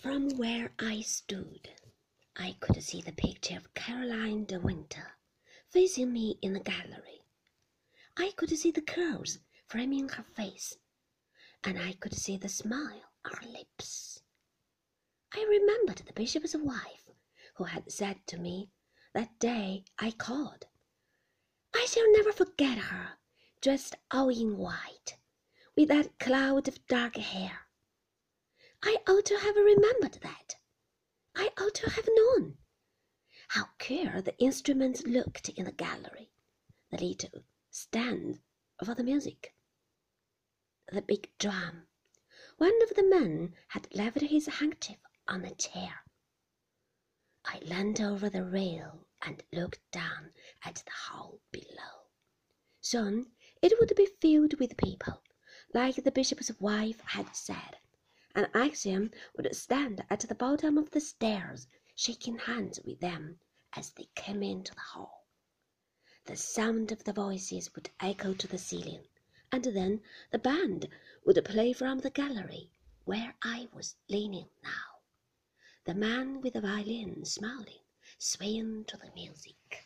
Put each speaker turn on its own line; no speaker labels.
From where I stood, I could see the picture of Caroline de Winter facing me in the gallery. I could see the curls framing her face, and I could see the smile on her lips. I remembered the bishop's wife who had said to me that day I called, I shall never forget her, dressed all in white, with that cloud of dark hair. I ought to have remembered that. I ought to have known. How queer the instruments looked in the gallery, the little stand for the music. The big drum. One of the men had left his handkerchief on a chair. I leaned over the rail and looked down at the hall below. Soon it would be filled with people, like the bishop's wife had said, and Maxim would stand at the bottom of the stairs, shaking hands with them as they came into the hall. The sound of the voices would echo to the ceiling, and then the band would play from the gallery where I was leaning now, the man with the violin smiling, swaying to the music.